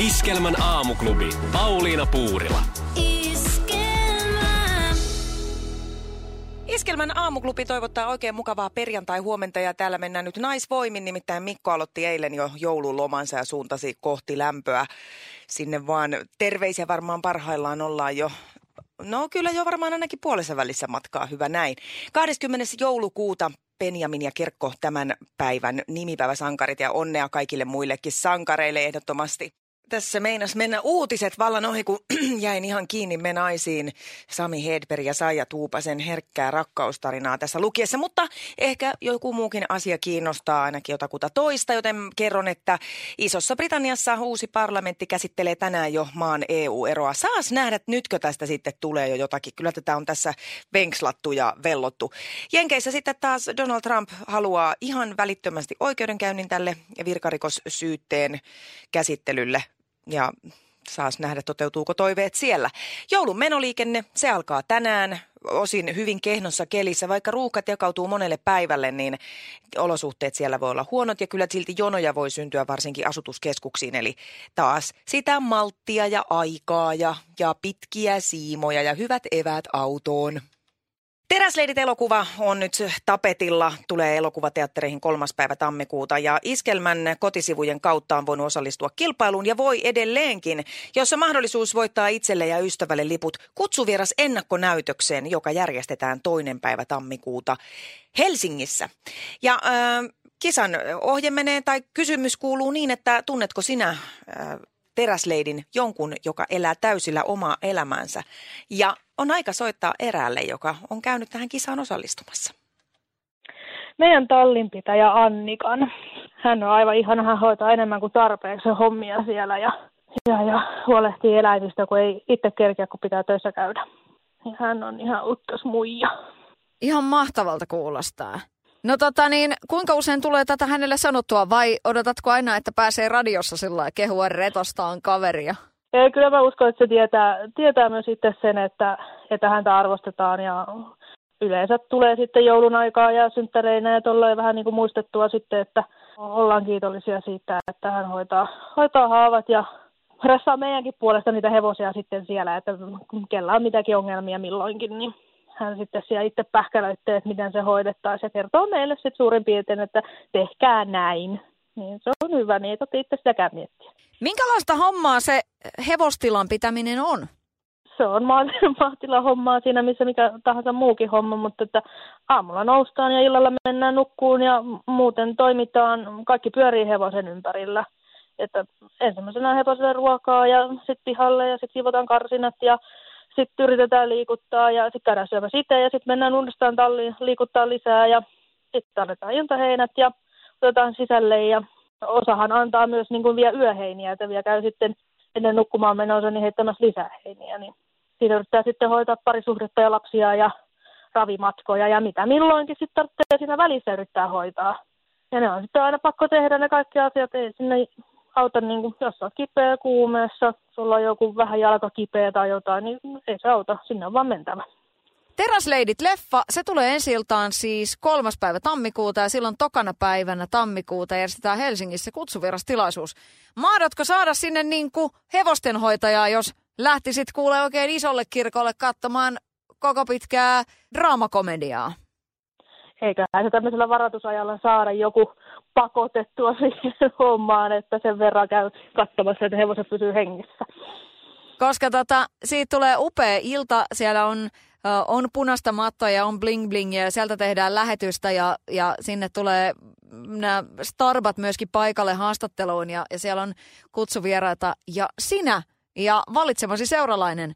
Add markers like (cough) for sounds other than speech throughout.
Iskelmän aamuklubi. Pauliina Puurila. Iskelmän aamuklubi toivottaa oikein mukavaa perjantai-huomenta ja täällä mennään nyt naisvoimin. Nimittäin Mikko aloitti eilen jo joululomansa ja suuntasi kohti lämpöä sinne vaan. Terveisiä varmaan parhaillaan ollaan jo No kyllä jo varmaan ainakin puolessa välissä matkaa, hyvä näin. 20. joulukuuta Benjamin ja Kirkko tämän päivän nimipäiväsankarit ja onnea kaikille muillekin sankareille ehdottomasti tässä meinas mennä uutiset vallan ohi, kun (clears throat) jäin ihan kiinni me naisiin. Sami Hedberg ja Saija Tuupasen herkkää rakkaustarinaa tässä lukiessa, mutta ehkä joku muukin asia kiinnostaa ainakin jotakuta toista, joten kerron, että Isossa Britanniassa uusi parlamentti käsittelee tänään jo maan EU-eroa. Saas nähdä, nytkö tästä sitten tulee jo jotakin. Kyllä tätä on tässä venkslattu ja vellottu. Jenkeissä sitten taas Donald Trump haluaa ihan välittömästi oikeudenkäynnin tälle virkarikossyytteen käsittelylle ja saas nähdä, toteutuuko toiveet siellä. Joulun menoliikenne, se alkaa tänään osin hyvin kehnossa kelissä. Vaikka ruuhkat jakautuu monelle päivälle, niin olosuhteet siellä voi olla huonot ja kyllä silti jonoja voi syntyä varsinkin asutuskeskuksiin. Eli taas sitä malttia ja aikaa ja, ja pitkiä siimoja ja hyvät evät autoon. Teräsleidit elokuva on nyt tapetilla, tulee elokuvateattereihin kolmas päivä tammikuuta ja Iskelmän kotisivujen kautta on voinut osallistua kilpailuun ja voi edelleenkin, jossa mahdollisuus voittaa itselle ja ystävälle liput kutsuvieras ennakkonäytökseen, joka järjestetään toinen päivä tammikuuta Helsingissä. Ja äh, kisan ohje menee tai kysymys kuuluu niin, että tunnetko sinä äh, teräsleidin jonkun, joka elää täysillä omaa elämänsä. Ja on aika soittaa eräälle, joka on käynyt tähän kisaan osallistumassa. Meidän tallinpitäjä Annikan. Hän on aivan ihana, hän hoitaa enemmän kuin tarpeeksi hommia siellä ja, ja, ja huolehtii eläimistä, kun ei itse kerkeä, kun pitää töissä käydä. Hän on ihan uttos muija. Ihan mahtavalta kuulostaa. No tota niin, kuinka usein tulee tätä hänelle sanottua vai odotatko aina, että pääsee radiossa sillä kehua retostaan kaveria? Ja kyllä mä uskon, että se tietää, tietää myös itse sen, että, että häntä arvostetaan ja yleensä tulee sitten joulun aikaa ja synttäreinä ja tolleen vähän niin kuin muistettua sitten, että ollaan kiitollisia siitä, että hän hoitaa, hoitaa haavat ja ressaa meidänkin puolesta niitä hevosia sitten siellä, että kellä on mitäkin ongelmia milloinkin, niin hän sitten siellä itse pähkälöitte, että miten se hoidettaisiin ja kertoo meille sitten suurin piirtein, että tehkää näin. Niin se on hyvä, niin ei itse sitäkään miettiä. Minkälaista hommaa se hevostilan pitäminen on? Se on (laughs) maatilan hommaa siinä, missä mikä tahansa muukin homma, mutta että aamulla noustaan ja illalla mennään nukkuun ja muuten toimitaan. Kaikki pyörii hevosen ympärillä. Että ensimmäisenä hevoselle ruokaa ja sitten pihalle ja sitten siivotaan karsinat ja sitten yritetään liikuttaa ja sitten käydään syömässä itse ja sitten mennään uudestaan talliin liikuttaa lisää ja sitten annetaan iltaheinät ja otetaan sisälle ja osahan antaa myös niin kuin vielä yöheiniä, että vielä käy sitten ennen nukkumaan menossa niin heittämässä lisää heiniä. Niin siinä yrittää sitten hoitaa parisuhdetta ja lapsia ja ravimatkoja ja mitä milloinkin sitten tarvitsee siinä välissä yrittää hoitaa. Ja ne on sitten aina pakko tehdä ne kaikki asiat, ei sinne auta, niin kuin, jos olet kipeä kuumeessa, sulla on joku vähän jalka kipeä tai jotain, niin ei se auta, sinne on vaan mentävä. Teräsleidit leffa, se tulee ensi siis kolmas päivä tammikuuta ja silloin tokana päivänä tammikuuta järjestetään Helsingissä kutsuvirastilaisuus. Mahdotko saada sinne niin kuin hevostenhoitajaa, jos lähtisit kuule oikein isolle kirkolle katsomaan koko pitkää draamakomediaa? Eiköhän se tämmöisellä varoitusajalla saada joku pakotettua (laughs) siihen hommaan, että sen verran käy katsomassa, että hevoset pysyy hengissä. Koska tota, siitä tulee upea ilta, siellä on on punaista mattoa ja on bling bling ja sieltä tehdään lähetystä ja, ja sinne tulee nämä starbat myöskin paikalle haastatteluun ja, ja siellä on kutsuvieraita ja sinä ja valitsemasi seuralainen.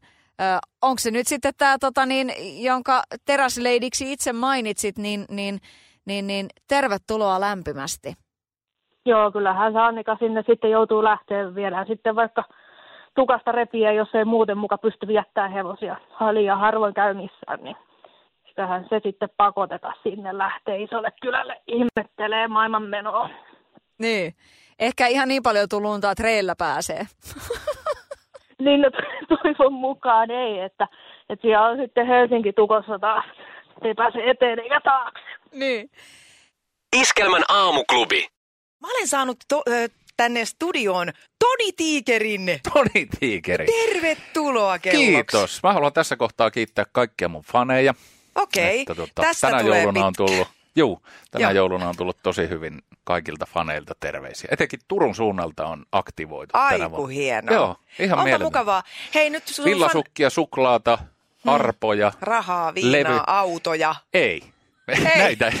onko se nyt sitten tämä, tota, niin, jonka teräsleidiksi itse mainitsit, niin, niin, niin, niin tervetuloa lämpimästi. Joo, kyllähän se Annika sinne sitten joutuu lähteä viedään sitten vaikka tukasta repiä, jos ei muuten muka pysty jättämään hevosia liian harvoin käy missään, niin sitähän se sitten pakoteta sinne lähtee isolle kylälle ihmettelee maailmanmenoa. Niin. Ehkä ihan niin paljon tuluntaa, että reillä pääsee. Niin no, (laughs) toivon mukaan ei, että, että siellä on sitten Helsinki tukossa taas. Ei pääse eteen eikä taakse. (laughs) Niin. Iskelmän aamuklubi. Mä olen saanut to, ö, tänne studioon Toni Tiikerin. Toni Tiikeri. Tervetuloa kelloksi. Kiitos. Mä haluan tässä kohtaa kiittää kaikkia mun faneja. Okei, Että, tota, tästä tänä tulee jouluna on pitkä. tullut, juu, tänä Joo. jouluna on tullut tosi hyvin kaikilta faneilta terveisiä. Etenkin Turun suunnalta on aktivoitu tänä Aiku vuonna. hienoa. Joo, ihan Onpa mukavaa. Hei nyt sun fan- Villasukkia, suklaata, arpoja. rahaa, viinaa, Levy. autoja. Ei. Ei. (laughs) Näitä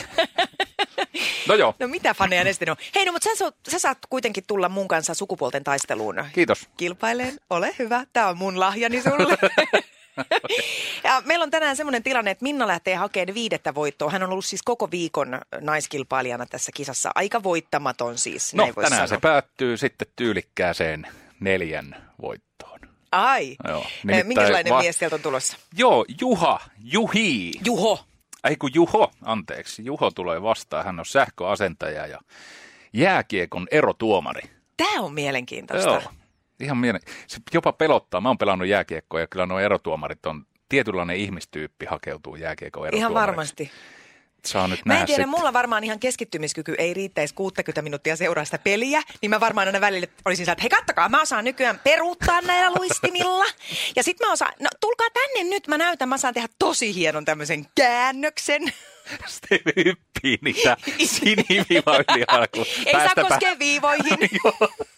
(laughs) no joo, No mitä faneja ne sitten on? Hei no, mutta sä, sä saat kuitenkin tulla mun kanssa sukupuolten taisteluun. kiitos. Kilpaileen, ole hyvä. Tämä on mun lahjani sulle. (laughs) ja meillä on tänään semmoinen tilanne, että Minna lähtee hakemaan viidettä voittoa. Hän on ollut siis koko viikon naiskilpailijana tässä kisassa. Aika voittamaton siis, No tänään se sanoa. päättyy sitten tyylikkääseen neljän voittoon. Ai, Joo, Eh, minkälainen va- mies sieltä on tulossa? Joo, Juha, Juhi. Juho. Ei kun Juho, anteeksi. Juho tulee vastaan. Hän on sähköasentaja ja jääkiekon erotuomari. Tämä on mielenkiintoista. Joo. Ihan mielen... Se jopa pelottaa. Mä oon pelannut jääkiekkoa ja kyllä nuo erotuomarit on tietynlainen ihmistyyppi hakeutuu jääkiekon Ihan erotuomariksi. varmasti. Saa nyt Mä nähdä en tiedä, sitten. mulla varmaan ihan keskittymiskyky ei riittäisi 60 minuuttia seuraa sitä peliä, niin mä varmaan aina välillä olisin että hei kattokaa, mä osaan nykyään peruuttaa näillä luistimilla. Ja sit mä osaan, no tulkaa tänne nyt, mä näytän, mä saan tehdä tosi hienon tämmöisen käännöksen. Sitten hyppii niitä yli (laughs) alkuun. Ei saa koskea viivoihin. (laughs)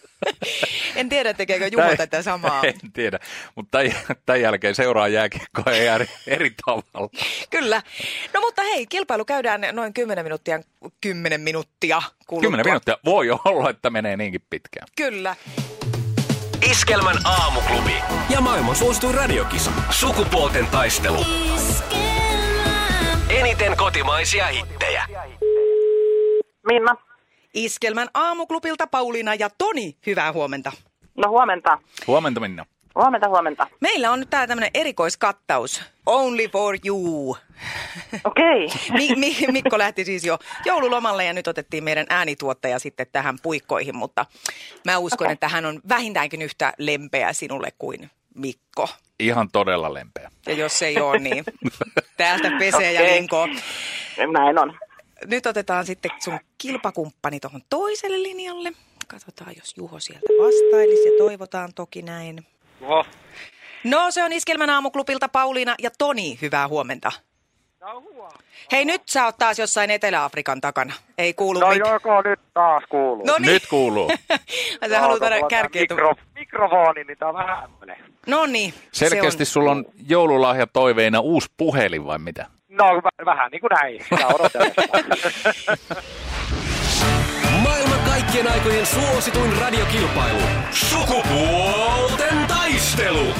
En tiedä, tekeekö Juho tätä samaa. (laughs) En tiedä, mutta tämän, tämän jälkeen seuraa jääkiekkoa eri, eri tavalla. Kyllä. No mutta hei, kilpailu käydään noin 10 minuuttia, 10 minuuttia kuluttua. Kymmenen minuuttia. Voi olla, että menee niinkin pitkään. Kyllä. Iskelmän aamuklubi. Ja maailman suosituin radiokisa. Sukupuolten taistelu. Eniten kotimaisia hittejä. Minna. Iskelmän aamuklubilta Pauliina ja Toni, hyvää huomenta. No huomenta. Huomenta Minna. Huomenta, huomenta. Meillä on nyt täällä tämmöinen erikoiskattaus. Only for you. Okei. (laughs) Mi- Mi- Mikko lähti siis jo joululomalle ja nyt otettiin meidän äänituottaja sitten tähän puikkoihin, mutta mä uskon, Okei. että hän on vähintäänkin yhtä lempeä sinulle kuin Mikko. Ihan todella lempeä. Ja jos ei ole, niin täältä pesee ja Okei. linkoo. Näin on. Nyt otetaan sitten sun kilpakumppani tuohon toiselle linjalle. Katsotaan, jos Juho sieltä vastailisi ja toivotaan toki näin. Juho. No, se on Iskelmän aamuklubilta Pauliina ja Toni. Hyvää huomenta. Hei, nyt sä oot taas jossain Etelä-Afrikan takana. Ei kuulu No mitään. joko nyt taas kuuluu. No niin, Nyt kuuluu. sä haluat aina kärkeä. Mikro, mikrofoni, niin tää on vähän. No niin. Selkeästi se on... sulla on joululahja toiveina uusi puhelin vai mitä? No vä- vähän niin kuin näin. (laughs) Maailman kaikkien aikojen suosituin radiokilpailu. Sukupuolten taistelu.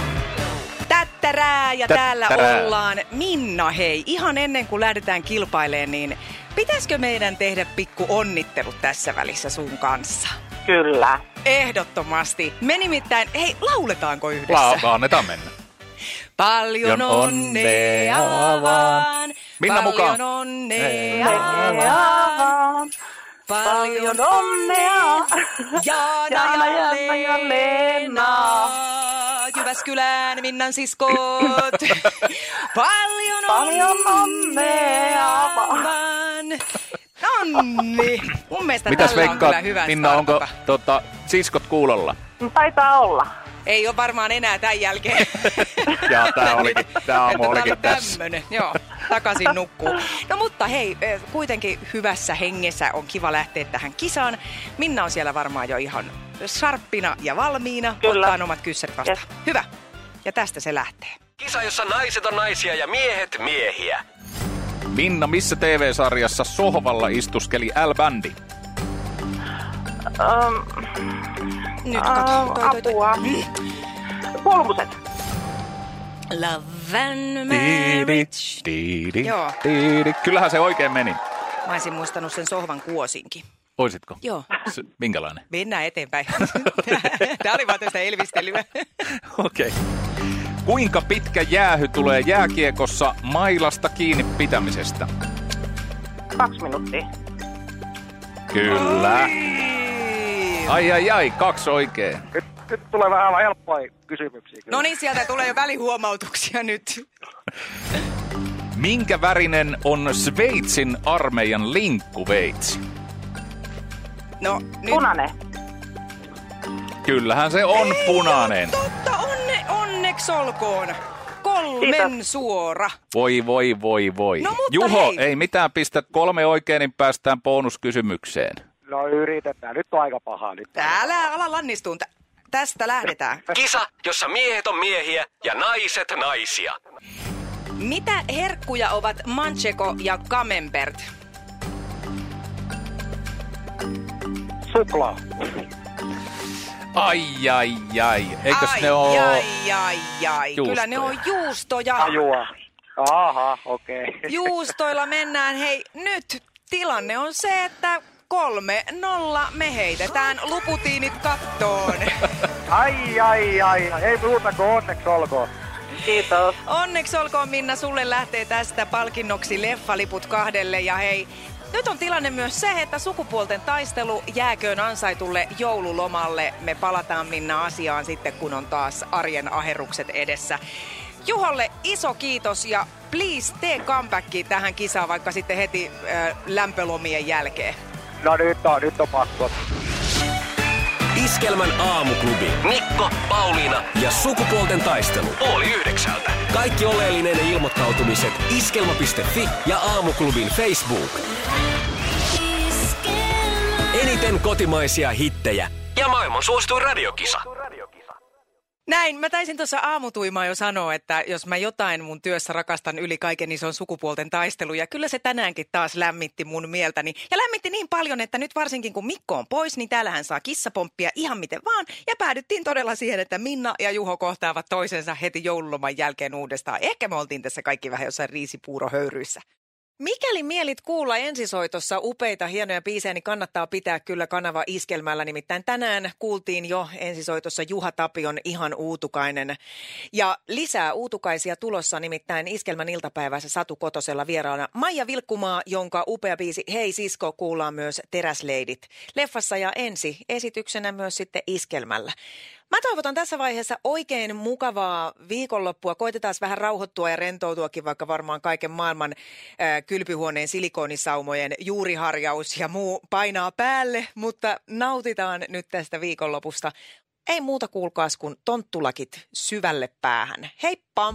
Tättärää ja Tättärää. täällä ollaan. Minna, hei, ihan ennen kuin lähdetään kilpailemaan, niin pitäisikö meidän tehdä pikku onnittelut tässä välissä sun kanssa? Kyllä. Ehdottomasti. Me nimittäin, hei, lauletaanko yhdessä? La- annetaan mennä. Paljon Jon onnea onnea vaan. Minna mukaan. Paljon onnea Onnea vaan. Paljon onnea. Jaana Jaana, ja Jaana ja Leena. Jyväskylän Minnan siskot. Paljon Paljon onnea (laughs) vaan. (laughs) Nonni. Mun mielestä Mitäs tällä on veikkaat, kyllä hyvä Minna, onko startata. tota, siskot kuulolla? Taitaa olla. Ei ole varmaan enää tämän jälkeen. (laughs) Ja tää olikin, tää aamu olikin on tässä. tämmönen, joo, takaisin nukkuu. No mutta hei, eh, kuitenkin hyvässä hengessä on kiva lähteä tähän kisaan. Minna on siellä varmaan jo ihan sharppina ja valmiina. Kyllä. Ottaa omat kyssärit vastaan. Yes. Hyvä. Ja tästä se lähtee. Kisa, jossa naiset on naisia ja miehet miehiä. Minna, missä TV-sarjassa sohvalla istuskeli L-bändi? Um, Nyt kato, toi, toi, toi. apua. Polmuset. Love Tiidi, marriage. Joo. tiidi. Kyllähän se oikein meni. Mä olisin muistanut sen sohvan kuosinkin. Oisitko? Joo. S- minkälainen? Mennään eteenpäin. (laughs) Tämä oli vaan tästä elvistelyä. (laughs) Okei. Okay. Kuinka pitkä jäähy tulee jääkiekossa mailasta kiinni pitämisestä? Kaksi minuuttia. Kyllä. Ai ai ai, kaksi oikein. Nyt, tulee vähän helppoja kysymyksiä. Kyllä. No niin, sieltä tulee jo välihuomautuksia nyt. Minkä värinen on Sveitsin armeijan linkkuveitsi? No nyt. Punainen. Kyllähän se on Ei punainen. oo Totta, onne, onneksi olkoon. Kolmen Kiitos. suora. Voi voi voi voi. No, mutta Juho, hei. ei mitään pistä kolme oikein, niin päästään bonuskysymykseen. No yritetään. Nyt on aika paha. Nyt. Älä ala lannistuun. Tä- tästä lähdetään. Kisa, jossa miehet on miehiä ja naiset naisia. Mitä herkkuja ovat manchego ja camembert? Suklaa. Ai ai ai. Eikös ai, ne oo... ai, ai, ai. Kyllä ne on juustoja. Ajua. Aha, okei. Okay. Juustoilla mennään. Hei, nyt tilanne on se, että kolme nolla me heitetään luputiinit kattoon. Ai, ai, ai. Ei muuta kuin onneksi olkoon. Kiitos. Onneksi olkoon Minna, sulle lähtee tästä palkinnoksi leffaliput kahdelle ja hei, nyt on tilanne myös se, että sukupuolten taistelu jääköön ansaitulle joululomalle. Me palataan Minna asiaan sitten, kun on taas arjen aherrukset edessä. Juholle iso kiitos ja please tee comeback tähän kisaan vaikka sitten heti äh, lämpölomien jälkeen. No nyt on, nyt on pakko. Iskelmän aamuklubi. Mikko, Pauliina ja sukupuolten taistelu. Oli yhdeksältä. Kaikki oleellinen ilmoittautumiset iskelma.fi ja aamuklubin Facebook. Eniten kotimaisia hittejä ja maailman suosituin radiokisa. Näin, mä taisin tuossa aamutuimaa jo sanoa, että jos mä jotain mun työssä rakastan yli kaiken, niin se on sukupuolten taistelu. Ja kyllä se tänäänkin taas lämmitti mun mieltäni. Ja lämmitti niin paljon, että nyt varsinkin kun Mikko on pois, niin täällähän saa kissapomppia ihan miten vaan. Ja päädyttiin todella siihen, että Minna ja Juho kohtaavat toisensa heti joululoman jälkeen uudestaan. Ehkä me oltiin tässä kaikki vähän jossain riisipuurohöyryissä. Mikäli mielit kuulla ensisoitossa upeita hienoja biisejä, niin kannattaa pitää kyllä kanava iskelmällä. Nimittäin tänään kuultiin jo ensisoitossa Juha Tapion ihan uutukainen. Ja lisää uutukaisia tulossa nimittäin iskelmän iltapäivässä Satu Kotosella vieraana Maija Vilkkumaa, jonka upea biisi Hei sisko kuullaan myös Teräsleidit. Leffassa ja ensi esityksenä myös sitten iskelmällä. Mä toivotan tässä vaiheessa oikein mukavaa viikonloppua. Koitetaan vähän rauhoittua ja rentoutuakin, vaikka varmaan kaiken maailman äh, kylpyhuoneen silikonisaumojen juuriharjaus ja muu painaa päälle, mutta nautitaan nyt tästä viikonlopusta. Ei muuta kuulkaas kuin tonttulakit syvälle päähän. Heippa!